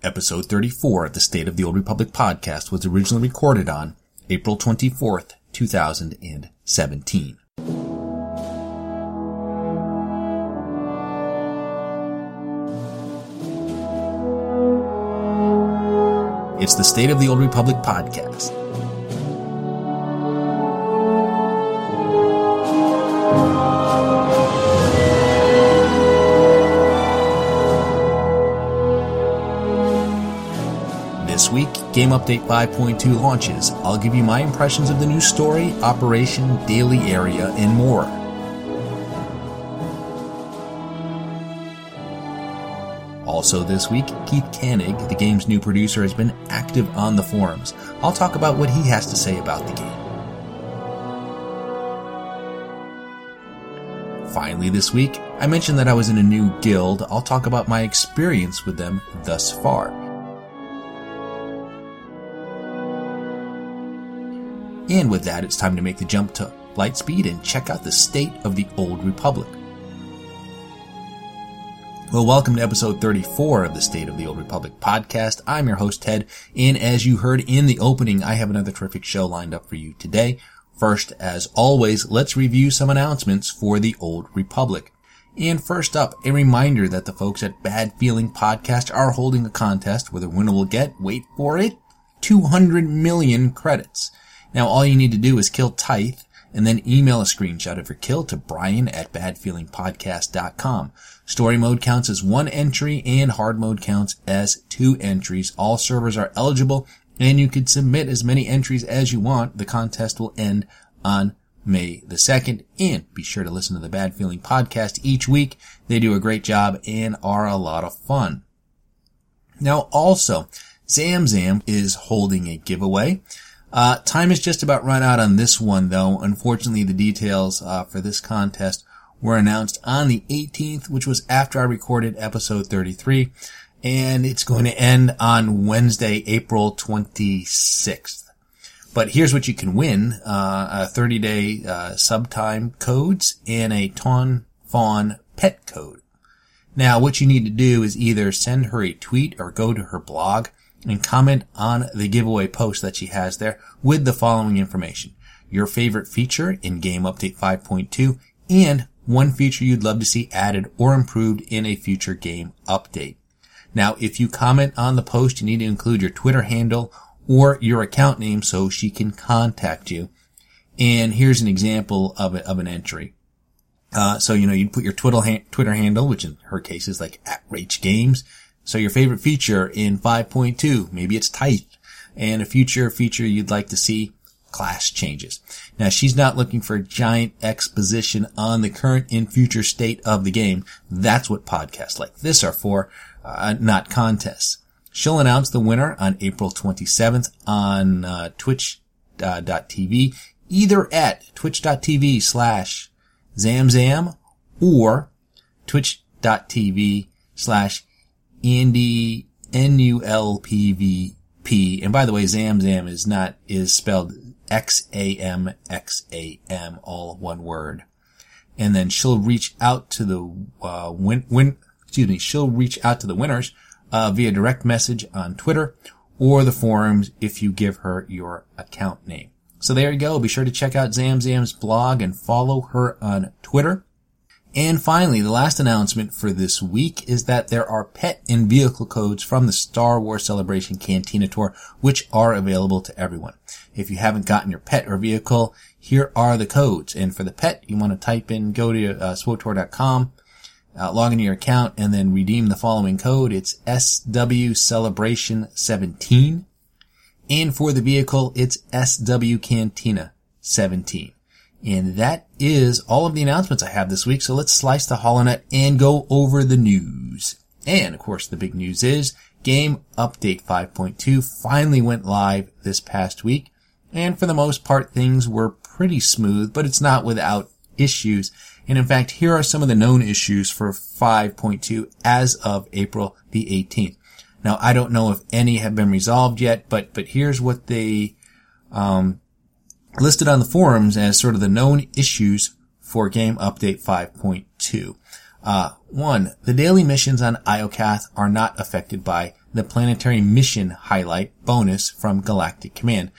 Episode 34 of the State of the Old Republic podcast was originally recorded on April 24th, 2017. It's the State of the Old Republic podcast. Game Update 5.2 launches. I'll give you my impressions of the new story, operation, daily area, and more. Also this week, Keith Kanneg, the game's new producer, has been active on the forums. I'll talk about what he has to say about the game. Finally this week, I mentioned that I was in a new guild. I'll talk about my experience with them thus far. And with that, it's time to make the jump to Lightspeed and check out the state of the Old Republic. Well, welcome to episode 34 of the State of the Old Republic podcast. I'm your host, Ted, and as you heard in the opening, I have another terrific show lined up for you today. First, as always, let's review some announcements for the Old Republic. And first up, a reminder that the folks at Bad Feeling Podcast are holding a contest where the winner will get, wait for it, 200 million credits. Now all you need to do is kill Tyth and then email a screenshot of your kill to brian at badfeelingpodcast.com. Story mode counts as one entry and hard mode counts as two entries. All servers are eligible and you can submit as many entries as you want. The contest will end on May the 2nd and be sure to listen to the Bad Feeling podcast each week. They do a great job and are a lot of fun. Now also, Xamxam is holding a giveaway. Uh, time is just about run out on this one though. Unfortunately, the details, uh, for this contest were announced on the 18th, which was after I recorded episode 33. And it's going to end on Wednesday, April 26th. But here's what you can win, uh, a 30 day, uh, subtime codes and a Ton Fawn pet code. Now, what you need to do is either send her a tweet or go to her blog and comment on the giveaway post that she has there with the following information. Your favorite feature in Game Update 5.2 and one feature you'd love to see added or improved in a future game update. Now, if you comment on the post, you need to include your Twitter handle or your account name so she can contact you. And here's an example of, a, of an entry. Uh, so, you know, you'd put your Twitter, ha- Twitter handle, which in her case is like at Rach Games. So your favorite feature in 5.2, maybe it's Tyth, and a future feature you'd like to see, class changes. Now she's not looking for a giant exposition on the current and future state of the game. That's what podcasts like this are for, uh, not contests. She'll announce the winner on April 27th on uh, twitch.tv, uh, either at twitch.tv slash xamxam or twitch.tv slash Andy N U L P V P. And by the way, Xamxam is not is spelled X A M X A M, all one word. And then she'll reach out to the uh, win win. Excuse me. She'll reach out to the winners uh, via direct message on Twitter or the forums if you give her your account name. So there you go. Be sure to check out Xamxam's blog and follow her on Twitter. And finally, the last announcement for this week is that there are pet and vehicle codes from the Star Wars Celebration Cantina Tour, which are available to everyone. If you haven't gotten your pet or vehicle, here are the codes. And for the pet, you want to type in, go to uh, swotour.com, uh, log into your account, and then redeem the following code. It's SW Celebration 17. And for the vehicle, it's SW Cantina 17. And that is all of the announcements I have this week. So let's slice the HoloNet and go over the news. And of course, the big news is Game Update 5.2 finally went live this past week. And for the most part, things were pretty smooth, but it's not without issues. And in fact, here are some of the known issues for 5.2 as of April the 18th. Now, I don't know if any have been resolved yet, but, but here's what they, um, listed on the forums as sort of the known issues for Game Update 5.2. Uh, one, the daily missions on Iokath are not affected by the planetary mission highlight bonus from Galactic Command.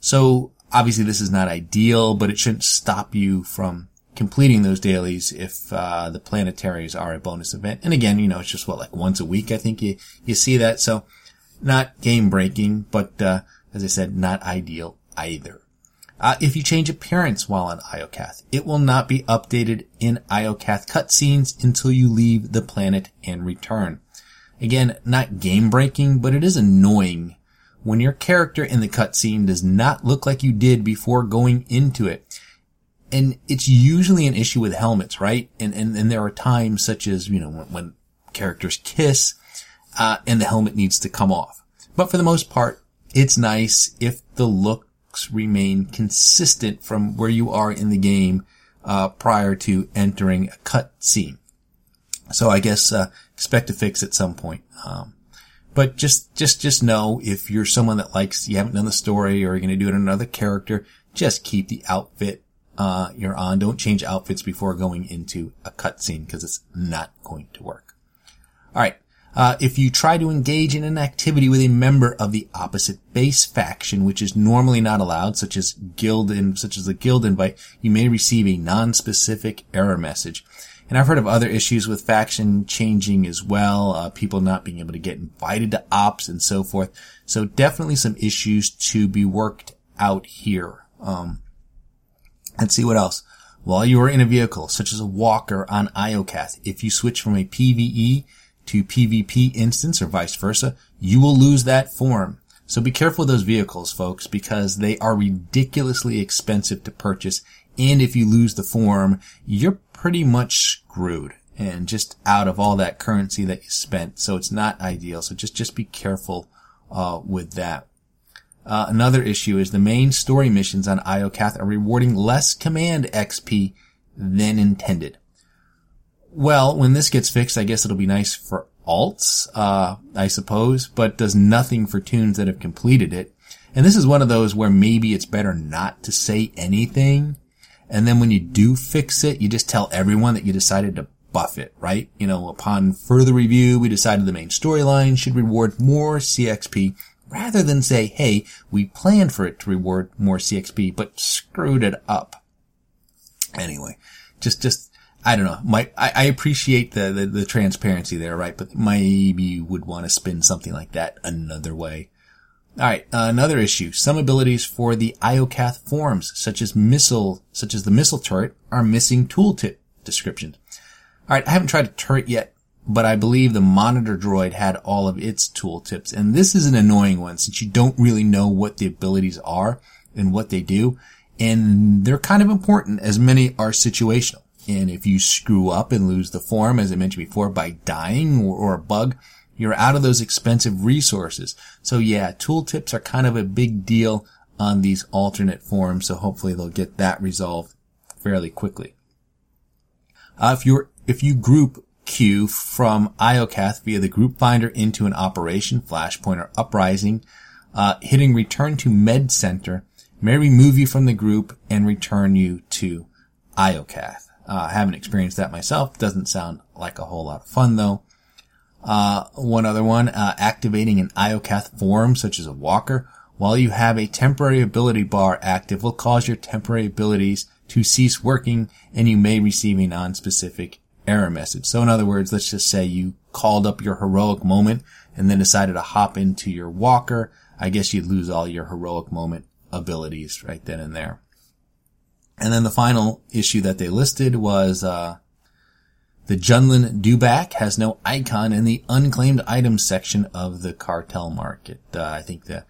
So obviously this is not ideal, but it shouldn't stop you from completing those dailies if uh, the planetaries are a bonus event. And again, you know, it's just what like once a week. I think you you see that. So not game breaking, but uh, as I said, not ideal either. Uh, if you change appearance while on Iokath, it will not be updated in Iokath cutscenes until you leave the planet and return. Again, not game breaking, but it is annoying when your character in the cutscene does not look like you did before going into it and it's usually an issue with helmets, right? And, and, and there are times such as, you know, when, when characters kiss, uh, and the helmet needs to come off. But for the most part, it's nice if the remain consistent from where you are in the game, uh, prior to entering a cut scene. So I guess, uh, expect to fix at some point. Um, but just, just, just know if you're someone that likes, you haven't done the story or you're going to do it on another character, just keep the outfit uh, you're on. Don't change outfits before going into a cutscene because it's not going to work. All right. Uh, if you try to engage in an activity with a member of the opposite base faction, which is normally not allowed, such as guild in, such as a guild invite, you may receive a non-specific error message. And I've heard of other issues with faction changing as well, uh, people not being able to get invited to ops and so forth. So definitely some issues to be worked out here. Um, Let's see what else. While you are in a vehicle, such as a walker on Iokath, if you switch from a PvE to PvP instance or vice versa, you will lose that form. So be careful with those vehicles, folks, because they are ridiculously expensive to purchase. And if you lose the form, you're pretty much screwed and just out of all that currency that you spent. So it's not ideal. So just, just be careful, uh, with that. Uh, another issue is the main story missions on Iokath are rewarding less command XP than intended. Well, when this gets fixed, I guess it'll be nice for alts, uh, I suppose, but does nothing for tunes that have completed it. And this is one of those where maybe it's better not to say anything. And then when you do fix it, you just tell everyone that you decided to buff it, right? You know, upon further review, we decided the main storyline should reward more CXP rather than say, hey, we planned for it to reward more CXP, but screwed it up. Anyway, just, just, I don't know. My, I, I appreciate the, the, the, transparency there, right? But maybe you would want to spin something like that another way. Alright, uh, another issue. Some abilities for the Iokath forms, such as missile, such as the missile turret, are missing tooltip descriptions. Alright, I haven't tried a turret yet, but I believe the monitor droid had all of its tooltips. And this is an annoying one since you don't really know what the abilities are and what they do. And they're kind of important as many are situational. And if you screw up and lose the form, as I mentioned before, by dying or, or a bug, you're out of those expensive resources. So yeah, tooltips are kind of a big deal on these alternate forms. So hopefully they'll get that resolved fairly quickly. Uh, if you're, if you group queue from Iokath via the group finder into an operation, Flashpoint or Uprising, uh, hitting return to Med Center may remove you from the group and return you to Iokath. Uh, haven't experienced that myself. Doesn't sound like a whole lot of fun though. Uh, one other one, uh, activating an Iokath form such as a walker while you have a temporary ability bar active will cause your temporary abilities to cease working and you may receive a non-specific error message. So in other words, let's just say you called up your heroic moment and then decided to hop into your walker. I guess you'd lose all your heroic moment abilities right then and there. And then the final issue that they listed was, uh, the Junlin Dewback has no icon in the unclaimed items section of the cartel market. Uh, I think the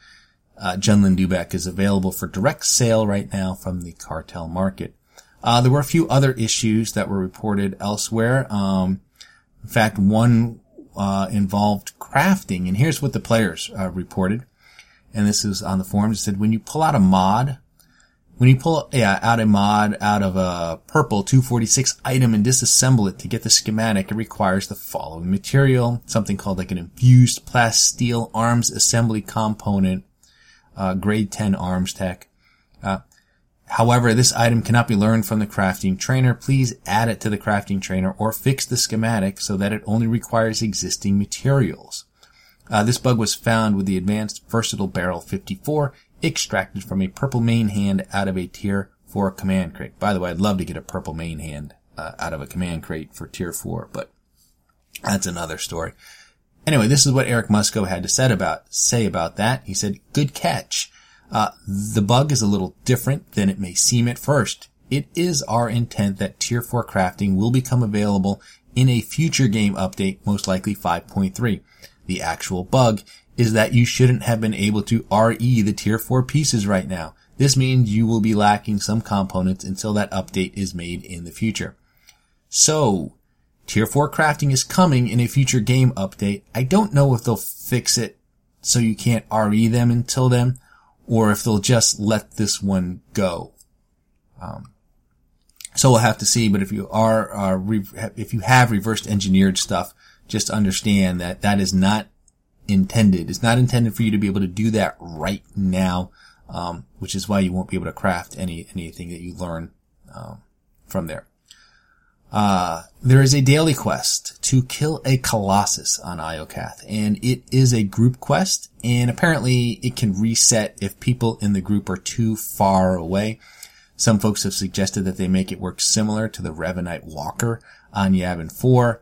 uh, Junlin Dewback is available for direct sale right now from the cartel market. Uh, there were a few other issues that were reported elsewhere. Um, in fact, one uh, involved crafting, and here's what the players uh, reported. And this is on the forums. It said when you pull out a mod, when you pull yeah out a mod out of a purple 246 item and disassemble it to get the schematic, it requires the following material: something called like an infused plasteel arms assembly component, uh, grade 10 arms tech. Uh, However, this item cannot be learned from the crafting trainer. Please add it to the crafting trainer or fix the schematic so that it only requires existing materials. Uh, this bug was found with the advanced versatile barrel 54 extracted from a purple main hand out of a tier 4 command crate. By the way, I'd love to get a purple main hand uh, out of a command crate for tier 4, but that's another story. Anyway, this is what Eric Musco had to say about, say about that. He said, good catch. Uh, the bug is a little different than it may seem at first. It is our intent that tier 4 crafting will become available in a future game update, most likely 5.3. The actual bug is that you shouldn't have been able to RE the tier 4 pieces right now. This means you will be lacking some components until that update is made in the future. So, tier 4 crafting is coming in a future game update. I don't know if they'll fix it so you can't RE them until then, or if they'll just let this one go. Um, so we'll have to see, but if you are, uh, re- if you have reversed engineered stuff, just understand that that is not intended. It's not intended for you to be able to do that right now, um, which is why you won't be able to craft any anything that you learn um, from there. Uh, there is a daily quest to kill a colossus on Iokath, and it is a group quest, and apparently it can reset if people in the group are too far away. Some folks have suggested that they make it work similar to the Revanite Walker on Yavin 4.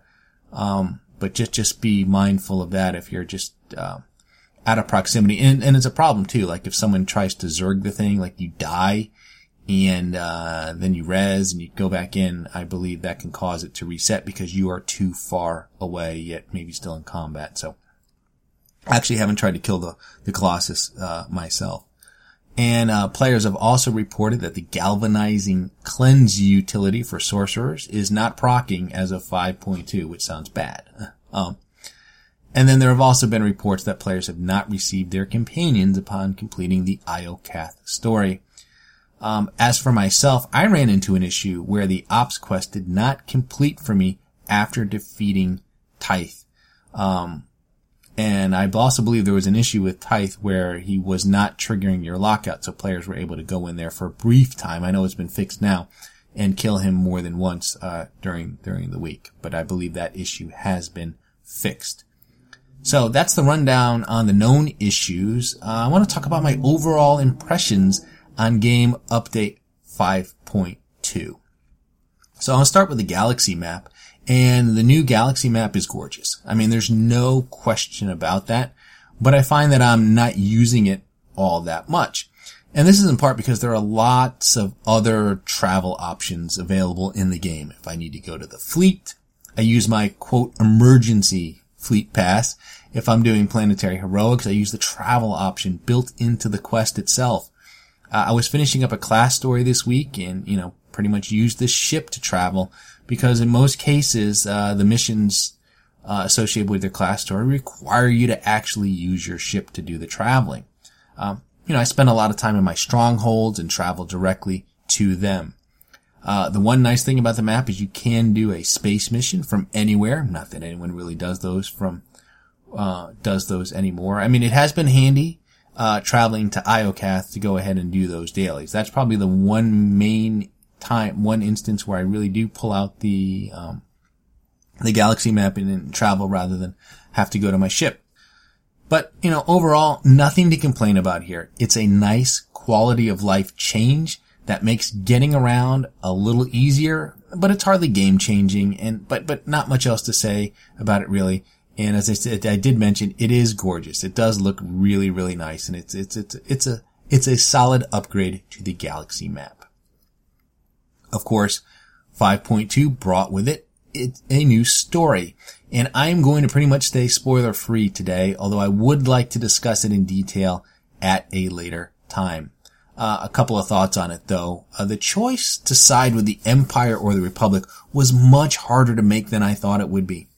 Um, but just just be mindful of that if you're just uh, out of proximity. And and it's a problem too. Like if someone tries to zerg the thing, like you die, and uh, then you res and you go back in. I believe that can cause it to reset because you are too far away, yet maybe still in combat. So I actually haven't tried to kill the the Colossus uh, myself. And uh, players have also reported that the galvanizing cleanse utility for sorcerers is not procking as of 5.2, which sounds bad. Um, and then there have also been reports that players have not received their companions upon completing the Iokath story. Um, as for myself, I ran into an issue where the ops quest did not complete for me after defeating Tyth. Um, and I also believe there was an issue with Tyth where he was not triggering your lockout, so players were able to go in there for a brief time. I know it's been fixed now, and kill him more than once uh, during during the week. But I believe that issue has been fixed. So that's the rundown on the known issues. Uh, I want to talk about my overall impressions on game update 5.2. So I'll start with the galaxy map. And the new galaxy map is gorgeous. I mean, there's no question about that, but I find that I'm not using it all that much. And this is in part because there are lots of other travel options available in the game. If I need to go to the fleet, I use my quote emergency fleet pass. If I'm doing planetary heroics, I use the travel option built into the quest itself. Uh, I was finishing up a class story this week and, you know, pretty much used this ship to travel because in most cases, uh, the missions uh, associated with their class story require you to actually use your ship to do the traveling. Um, you know, I spend a lot of time in my strongholds and travel directly to them. Uh, the one nice thing about the map is you can do a space mission from anywhere. Not that anyone really does those from, uh, does those anymore. I mean, it has been handy, uh, traveling to Iokath to go ahead and do those dailies. That's probably the one main time, one instance where I really do pull out the, um, the galaxy map and, and travel rather than have to go to my ship. But, you know, overall, nothing to complain about here. It's a nice quality of life change that makes getting around a little easier, but it's hardly game changing and, but, but not much else to say about it really. And as I said, I did mention it is gorgeous. It does look really, really nice and it's, it's, it's, it's a, it's a solid upgrade to the galaxy map. Of course, 5.2 brought with it it's a new story. And I'm going to pretty much stay spoiler free today, although I would like to discuss it in detail at a later time. Uh, a couple of thoughts on it though. Uh, the choice to side with the Empire or the Republic was much harder to make than I thought it would be.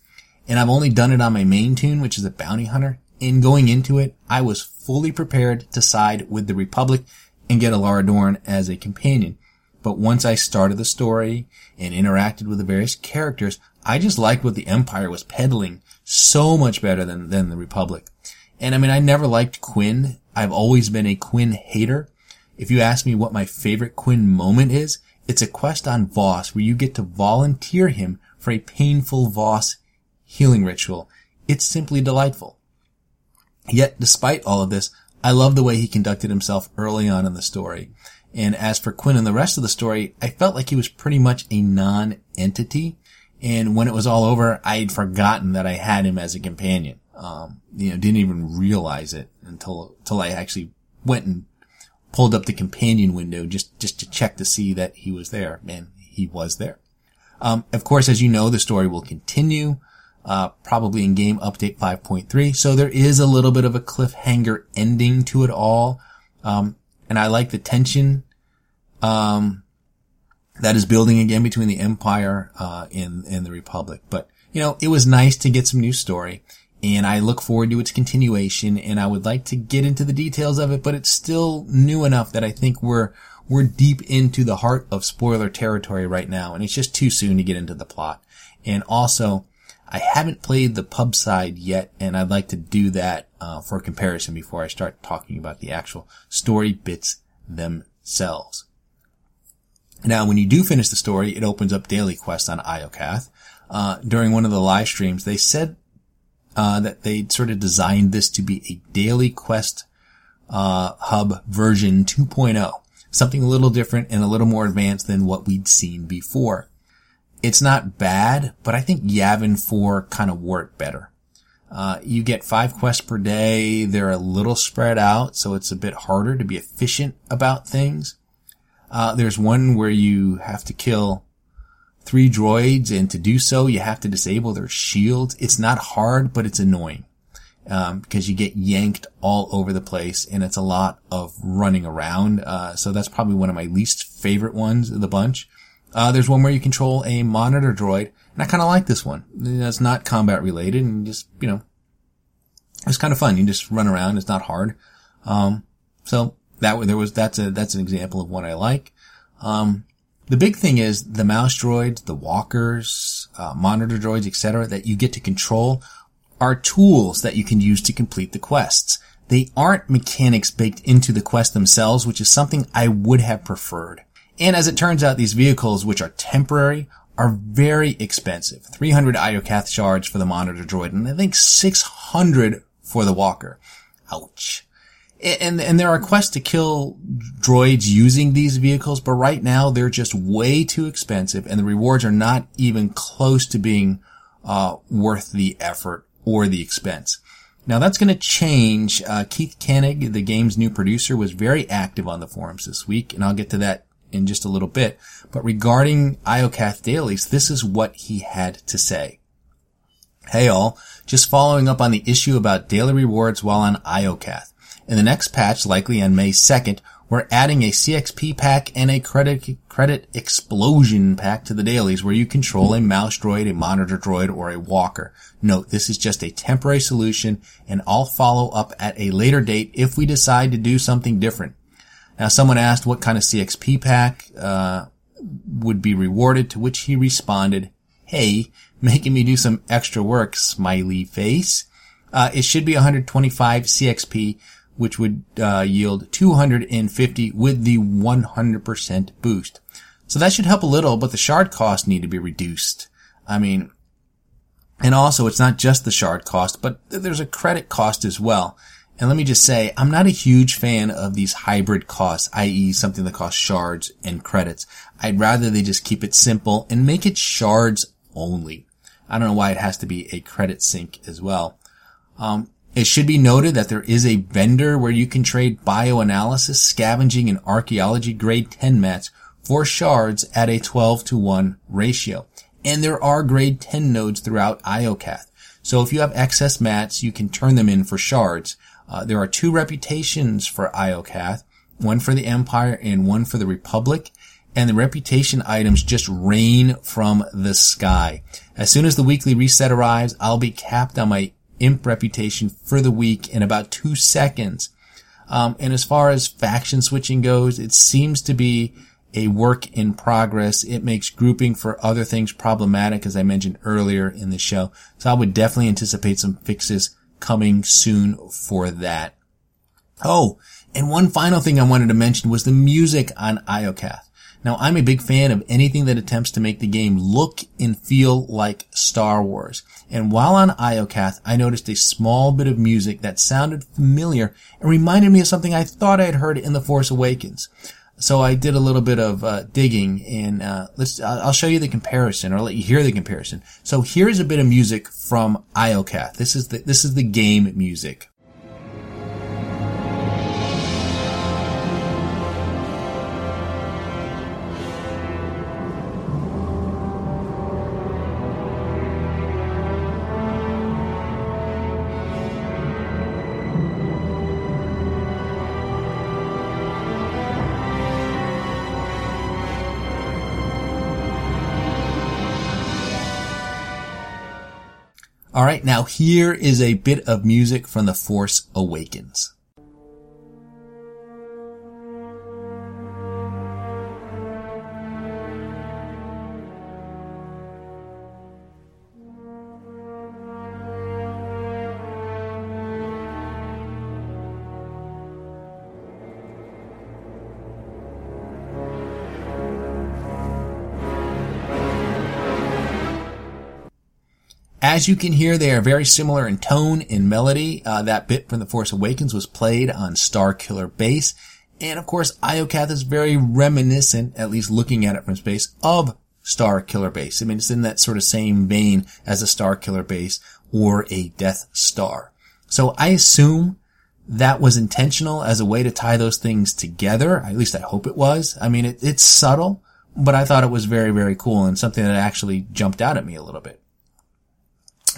And I've only done it on my main toon, which is a bounty hunter. In going into it, I was fully prepared to side with the Republic and get Elara Dorn as a companion. But once I started the story and interacted with the various characters, I just liked what the Empire was peddling so much better than, than the Republic. And I mean, I never liked Quinn. I've always been a Quinn hater. If you ask me what my favorite Quinn moment is, it's a quest on Voss where you get to volunteer him for a painful Voss healing ritual. It's simply delightful. Yet, despite all of this, I love the way he conducted himself early on in the story. And as for Quinn and the rest of the story, I felt like he was pretty much a non-entity. And when it was all over, I had forgotten that I had him as a companion. Um, you know, didn't even realize it until, until I actually went and pulled up the companion window just, just to check to see that he was there. And he was there. Um, of course, as you know, the story will continue, uh, probably in game update 5.3. So there is a little bit of a cliffhanger ending to it all. Um, and I like the tension, um, that is building again between the Empire, uh, and, and the Republic. But, you know, it was nice to get some new story and I look forward to its continuation and I would like to get into the details of it, but it's still new enough that I think we're, we're deep into the heart of spoiler territory right now and it's just too soon to get into the plot. And also, I haven't played the pub side yet and I'd like to do that, uh, for comparison before I start talking about the actual story bits themselves. Now, when you do finish the story, it opens up daily quests on Iokath. Uh, during one of the live streams, they said uh, that they sort of designed this to be a daily quest uh, hub version 2.0, something a little different and a little more advanced than what we'd seen before. It's not bad, but I think Yavin 4 kind of worked better. Uh, you get five quests per day. They're a little spread out, so it's a bit harder to be efficient about things. Uh, there's one where you have to kill three droids, and to do so, you have to disable their shields. It's not hard, but it's annoying. Um, because you get yanked all over the place and it's a lot of running around. Uh, so that's probably one of my least favorite ones of the bunch. Uh, there's one where you control a monitor droid and I kind of like this one. It's not combat related and just, you know, it's kind of fun. You just run around. It's not hard. Um, so that there was, that's a, that's an example of one I like. Um, the big thing is the mouse droids, the walkers, uh, monitor droids, etc., that you get to control are tools that you can use to complete the quests. They aren't mechanics baked into the quest themselves, which is something I would have preferred. And as it turns out, these vehicles, which are temporary, are very expensive. 300 Iokath shards for the monitor droid, and I think 600 for the walker. Ouch and and there are quests to kill droids using these vehicles, but right now they're just way too expensive, and the rewards are not even close to being uh, worth the effort or the expense. Now that's going to change. Uh, Keith Kanneg, the game's new producer, was very active on the forums this week, and I'll get to that in just a little bit. But regarding Iokath dailies, this is what he had to say. Hey all, just following up on the issue about daily rewards while on Iokath. In the next patch, likely on May 2nd, we're adding a CXP pack and a credit, credit explosion pack to the dailies where you control a mouse droid, a monitor droid, or a walker. Note, this is just a temporary solution and I'll follow up at a later date if we decide to do something different. Now, someone asked what kind of CXP pack, uh, would be rewarded, to which he responded, hey, making me do some extra work, smiley face. Uh, it should be 125 CXP, which would uh, yield 250 with the 100% boost. So that should help a little, but the shard costs need to be reduced. I mean, and also it's not just the shard cost, but there's a credit cost as well. And let me just say, I'm not a huge fan of these hybrid costs, i.e. something that costs shards and credits. I'd rather they just keep it simple and make it shards only. I don't know why it has to be a credit sink as well. Um, it should be noted that there is a vendor where you can trade bioanalysis, scavenging, and archaeology grade 10 mats for shards at a 12 to 1 ratio. And there are grade 10 nodes throughout Iokath. So if you have excess mats, you can turn them in for shards. Uh, there are two reputations for Iokath, one for the Empire and one for the Republic. And the reputation items just rain from the sky. As soon as the weekly reset arrives, I'll be capped on my imp reputation for the week in about two seconds. Um, and as far as faction switching goes, it seems to be a work in progress. It makes grouping for other things problematic, as I mentioned earlier in the show. So I would definitely anticipate some fixes coming soon for that. Oh, and one final thing I wanted to mention was the music on Iokath. Now, I'm a big fan of anything that attempts to make the game look and feel like Star Wars. And while on Iokath, I noticed a small bit of music that sounded familiar and reminded me of something I thought I had heard in The Force Awakens. So I did a little bit of uh, digging, and uh, let's. I'll show you the comparison, or let you hear the comparison. So here's a bit of music from Iokath. This is the this is the game music. Alright, now here is a bit of music from The Force Awakens. As you can hear, they are very similar in tone and melody. Uh, that bit from The Force Awakens was played on Star Killer base. And of course, Iokath is very reminiscent, at least looking at it from space, of Star Killer base. I mean, it's in that sort of same vein as a Star Killer base or a Death Star. So I assume that was intentional as a way to tie those things together. At least I hope it was. I mean, it, it's subtle, but I thought it was very, very cool and something that actually jumped out at me a little bit.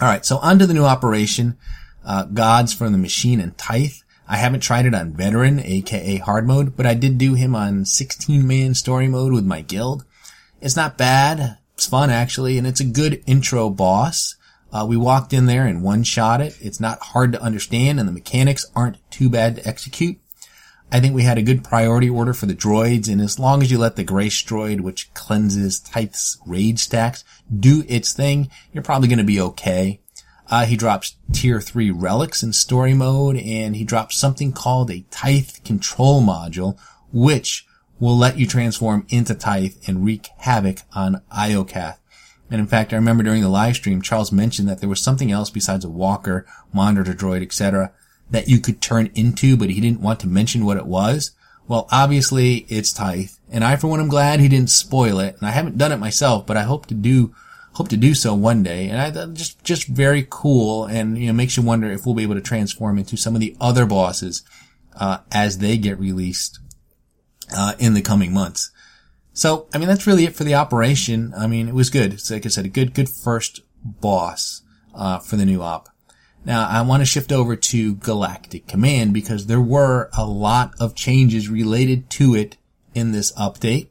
All right, so onto the new operation, uh, Gods from the Machine and Tyth. I haven't tried it on Veteran, aka Hard Mode, but I did do him on 16-man story mode with my guild. It's not bad. It's fun actually, and it's a good intro boss. Uh, we walked in there and one-shot it. It's not hard to understand, and the mechanics aren't too bad to execute. I think we had a good priority order for the droids, and as long as you let the Grace droid, which cleanses Tyth's raid stacks, do its thing, you're probably going to be okay. Uh, he drops tier 3 relics in story mode, and he drops something called a Tyth control module, which will let you transform into Tyth and wreak havoc on Iokath. And in fact, I remember during the live stream, Charles mentioned that there was something else besides a walker, monitor droid, etc that you could turn into, but he didn't want to mention what it was. Well, obviously it's Tyth, and I for one am glad he didn't spoil it. And I haven't done it myself, but I hope to do hope to do so one day. And I thought just just very cool, and you know makes you wonder if we'll be able to transform into some of the other bosses uh, as they get released uh, in the coming months. So I mean that's really it for the operation. I mean it was good. It's like I said, a good good first boss uh, for the new op. Now, I want to shift over to Galactic Command because there were a lot of changes related to it in this update.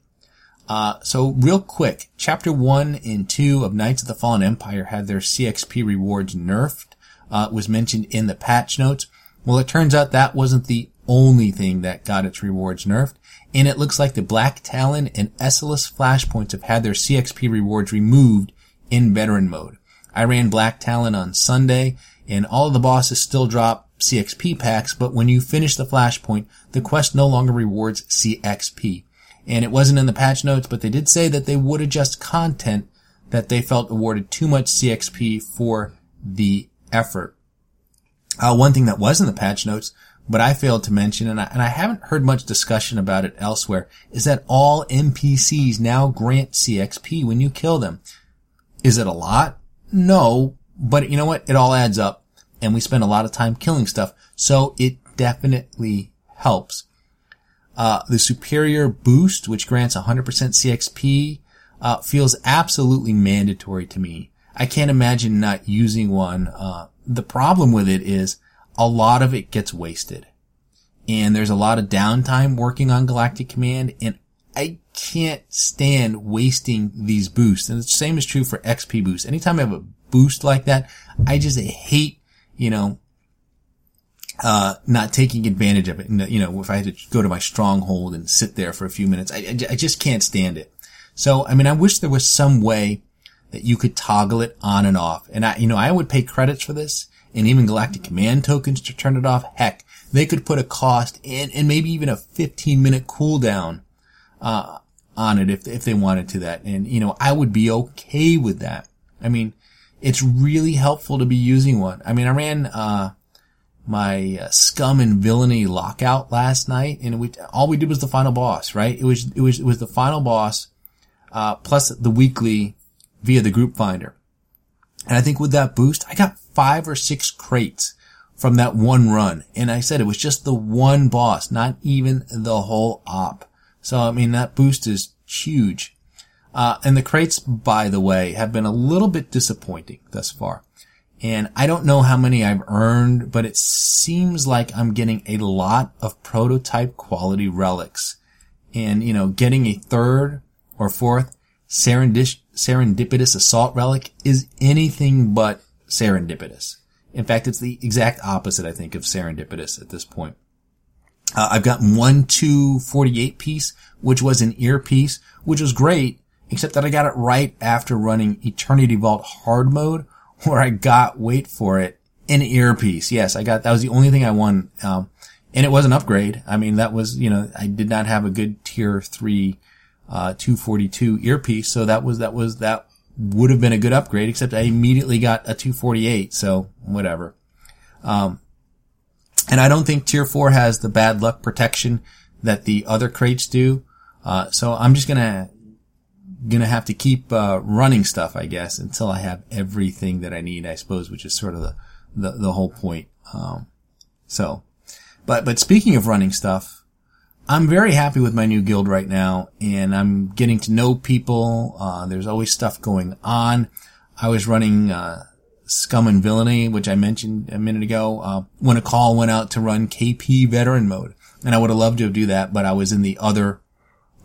Uh, so real quick, chapter one and two of Knights of the Fallen Empire had their CXP rewards nerfed, uh, was mentioned in the patch notes. Well, it turns out that wasn't the only thing that got its rewards nerfed, and it looks like the Black Talon and Esseles flashpoints have had their CXP rewards removed in veteran mode. I ran Black Talon on Sunday, and all of the bosses still drop CXP packs, but when you finish the flashpoint, the quest no longer rewards CXP. And it wasn't in the patch notes, but they did say that they would adjust content that they felt awarded too much CXP for the effort. Uh, one thing that was in the patch notes, but I failed to mention, and I, and I haven't heard much discussion about it elsewhere, is that all NPCs now grant CXP when you kill them. Is it a lot? No, but you know what? It all adds up and we spend a lot of time killing stuff. So it definitely helps. Uh, the superior boost, which grants 100% CXP, uh, feels absolutely mandatory to me. I can't imagine not using one. Uh, the problem with it is a lot of it gets wasted. And there's a lot of downtime working on Galactic Command and I can't stand wasting these boosts. And the same is true for XP boosts. Anytime I have a boost like that. I just hate, you know, uh, not taking advantage of it. And, you know, if I had to go to my stronghold and sit there for a few minutes, I, I, just can't stand it. So, I mean, I wish there was some way that you could toggle it on and off. And I, you know, I would pay credits for this and even Galactic Command tokens to turn it off. Heck, they could put a cost and, and maybe even a 15 minute cooldown, uh, on it if, if they wanted to that. And, you know, I would be okay with that. I mean, it's really helpful to be using one. I mean, I ran, uh, my uh, scum and villainy lockout last night and we, all we did was the final boss, right? It was, it was, it was the final boss, uh, plus the weekly via the group finder. And I think with that boost, I got five or six crates from that one run. And I said it was just the one boss, not even the whole op. So, I mean, that boost is huge. Uh, and the crates, by the way, have been a little bit disappointing thus far. And I don't know how many I've earned, but it seems like I'm getting a lot of prototype quality relics. And, you know, getting a third or fourth serendip- serendipitous assault relic is anything but serendipitous. In fact, it's the exact opposite, I think, of serendipitous at this point. Uh, I've got one 248 piece, which was an earpiece, which was great, except that I got it right after running Eternity Vault hard mode, where I got, wait for it, an earpiece. Yes, I got, that was the only thing I won. Um, and it was an upgrade. I mean, that was, you know, I did not have a good tier three, uh, 242 earpiece. So that was, that was, that would have been a good upgrade, except I immediately got a 248. So whatever. Um, and I don't think tier four has the bad luck protection that the other crates do. Uh, so I'm just gonna, gonna have to keep, uh, running stuff, I guess, until I have everything that I need, I suppose, which is sort of the, the, the whole point. Um, so, but, but speaking of running stuff, I'm very happy with my new guild right now and I'm getting to know people. Uh, there's always stuff going on. I was running, uh, Scum and Villainy, which I mentioned a minute ago, uh, when a call went out to run KP veteran mode. And I would have loved to do that, but I was in the other,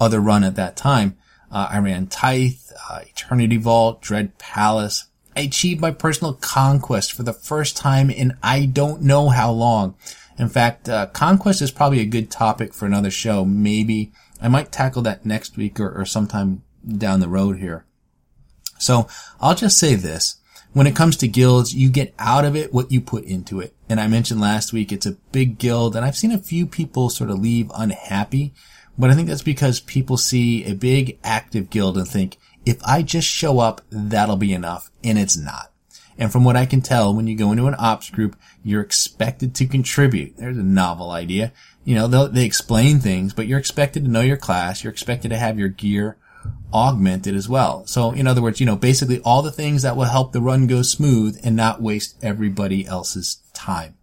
other run at that time. Uh, I ran Tyth, uh, Eternity Vault, Dread Palace. I achieved my personal conquest for the first time in I don't know how long. In fact, uh, conquest is probably a good topic for another show. Maybe I might tackle that next week or, or sometime down the road here. So I'll just say this. When it comes to guilds, you get out of it what you put into it. And I mentioned last week, it's a big guild and I've seen a few people sort of leave unhappy, but I think that's because people see a big active guild and think, if I just show up, that'll be enough. And it's not. And from what I can tell, when you go into an ops group, you're expected to contribute. There's a novel idea. You know, they explain things, but you're expected to know your class. You're expected to have your gear augmented as well. So in other words, you know, basically all the things that will help the run go smooth and not waste everybody else's time.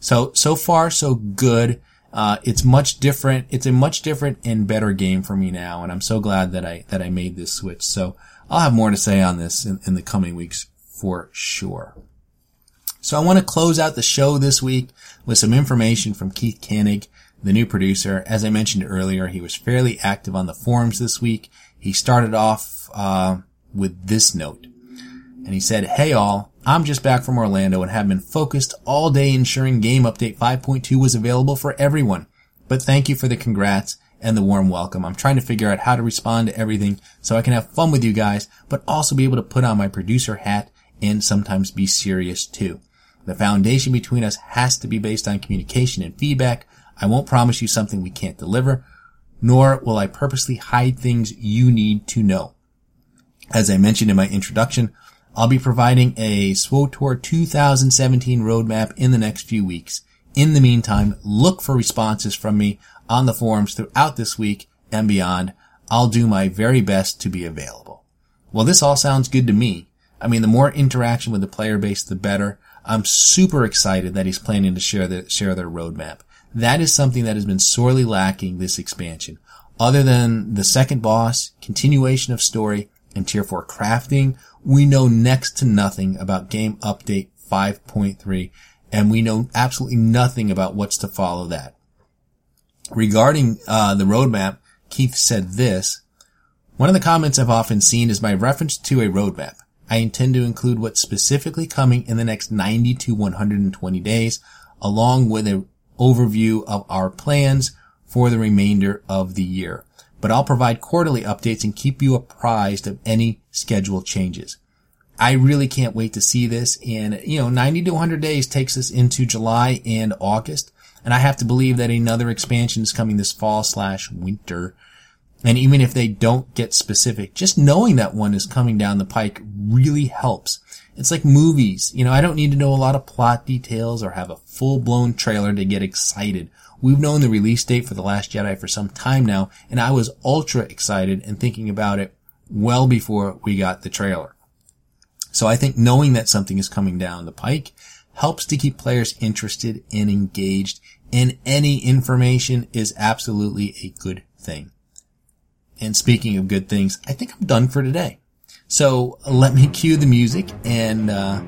So, so far so good. Uh, it's much different. It's a much different and better game for me now. And I'm so glad that I, that I made this switch. So I'll have more to say on this in, in the coming weeks for sure. So I want to close out the show this week with some information from Keith Kanneg, the new producer. As I mentioned earlier, he was fairly active on the forums this week. He started off uh, with this note. And he said, Hey all, I'm just back from Orlando and have been focused all day ensuring Game Update 5.2 was available for everyone. But thank you for the congrats and the warm welcome. I'm trying to figure out how to respond to everything so I can have fun with you guys, but also be able to put on my producer hat and sometimes be serious too. The foundation between us has to be based on communication and feedback. I won't promise you something we can't deliver, nor will I purposely hide things you need to know. As I mentioned in my introduction, I'll be providing a SWTOR 2017 roadmap in the next few weeks. In the meantime, look for responses from me on the forums throughout this week and beyond. I'll do my very best to be available. Well, this all sounds good to me. I mean, the more interaction with the player base, the better. I'm super excited that he's planning to share the, share their roadmap. That is something that has been sorely lacking this expansion. Other than the second boss, continuation of story, and tier 4 crafting, we know next to nothing about game update 5.3, and we know absolutely nothing about what's to follow that. Regarding uh, the roadmap, Keith said this, one of the comments I've often seen is my reference to a roadmap. I intend to include what's specifically coming in the next 90 to 120 days, along with an overview of our plans for the remainder of the year. But I'll provide quarterly updates and keep you apprised of any schedule changes. I really can't wait to see this. And, you know, 90 to 100 days takes us into July and August. And I have to believe that another expansion is coming this fall slash winter. And even if they don't get specific, just knowing that one is coming down the pike really helps. It's like movies. You know, I don't need to know a lot of plot details or have a full blown trailer to get excited. We've known the release date for The Last Jedi for some time now, and I was ultra excited and thinking about it well before we got the trailer. So I think knowing that something is coming down the pike helps to keep players interested and engaged, and any information is absolutely a good thing. And speaking of good things, I think I'm done for today. So let me cue the music and uh,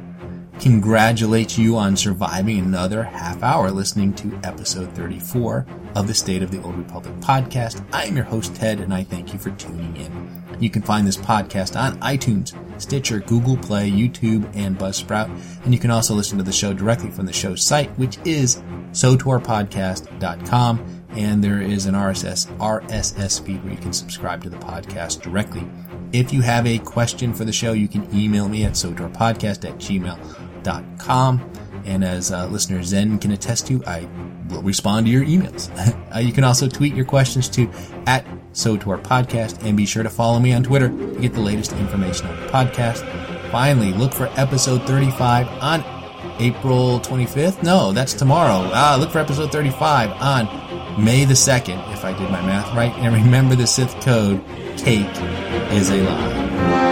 congratulate you on surviving another half hour listening to episode 34 of the State of the Old Republic podcast. I am your host, Ted, and I thank you for tuning in. You can find this podcast on iTunes, Stitcher, Google Play, YouTube, and Buzzsprout. And you can also listen to the show directly from the show's site, which is sotorpodcast.com. And there is an RSS, RSS feed where you can subscribe to the podcast directly. If you have a question for the show, you can email me at sotorpodcast at gmail.com. And as uh, listener Zen can attest to, I will respond to your emails. uh, you can also tweet your questions to at so to our Podcast, and be sure to follow me on Twitter to get the latest information on the podcast. Finally, look for episode 35 on April 25th. No, that's tomorrow. Ah, look for episode 35 on May the 2nd, if I did my math right. And remember the Sith code, cake is a lie.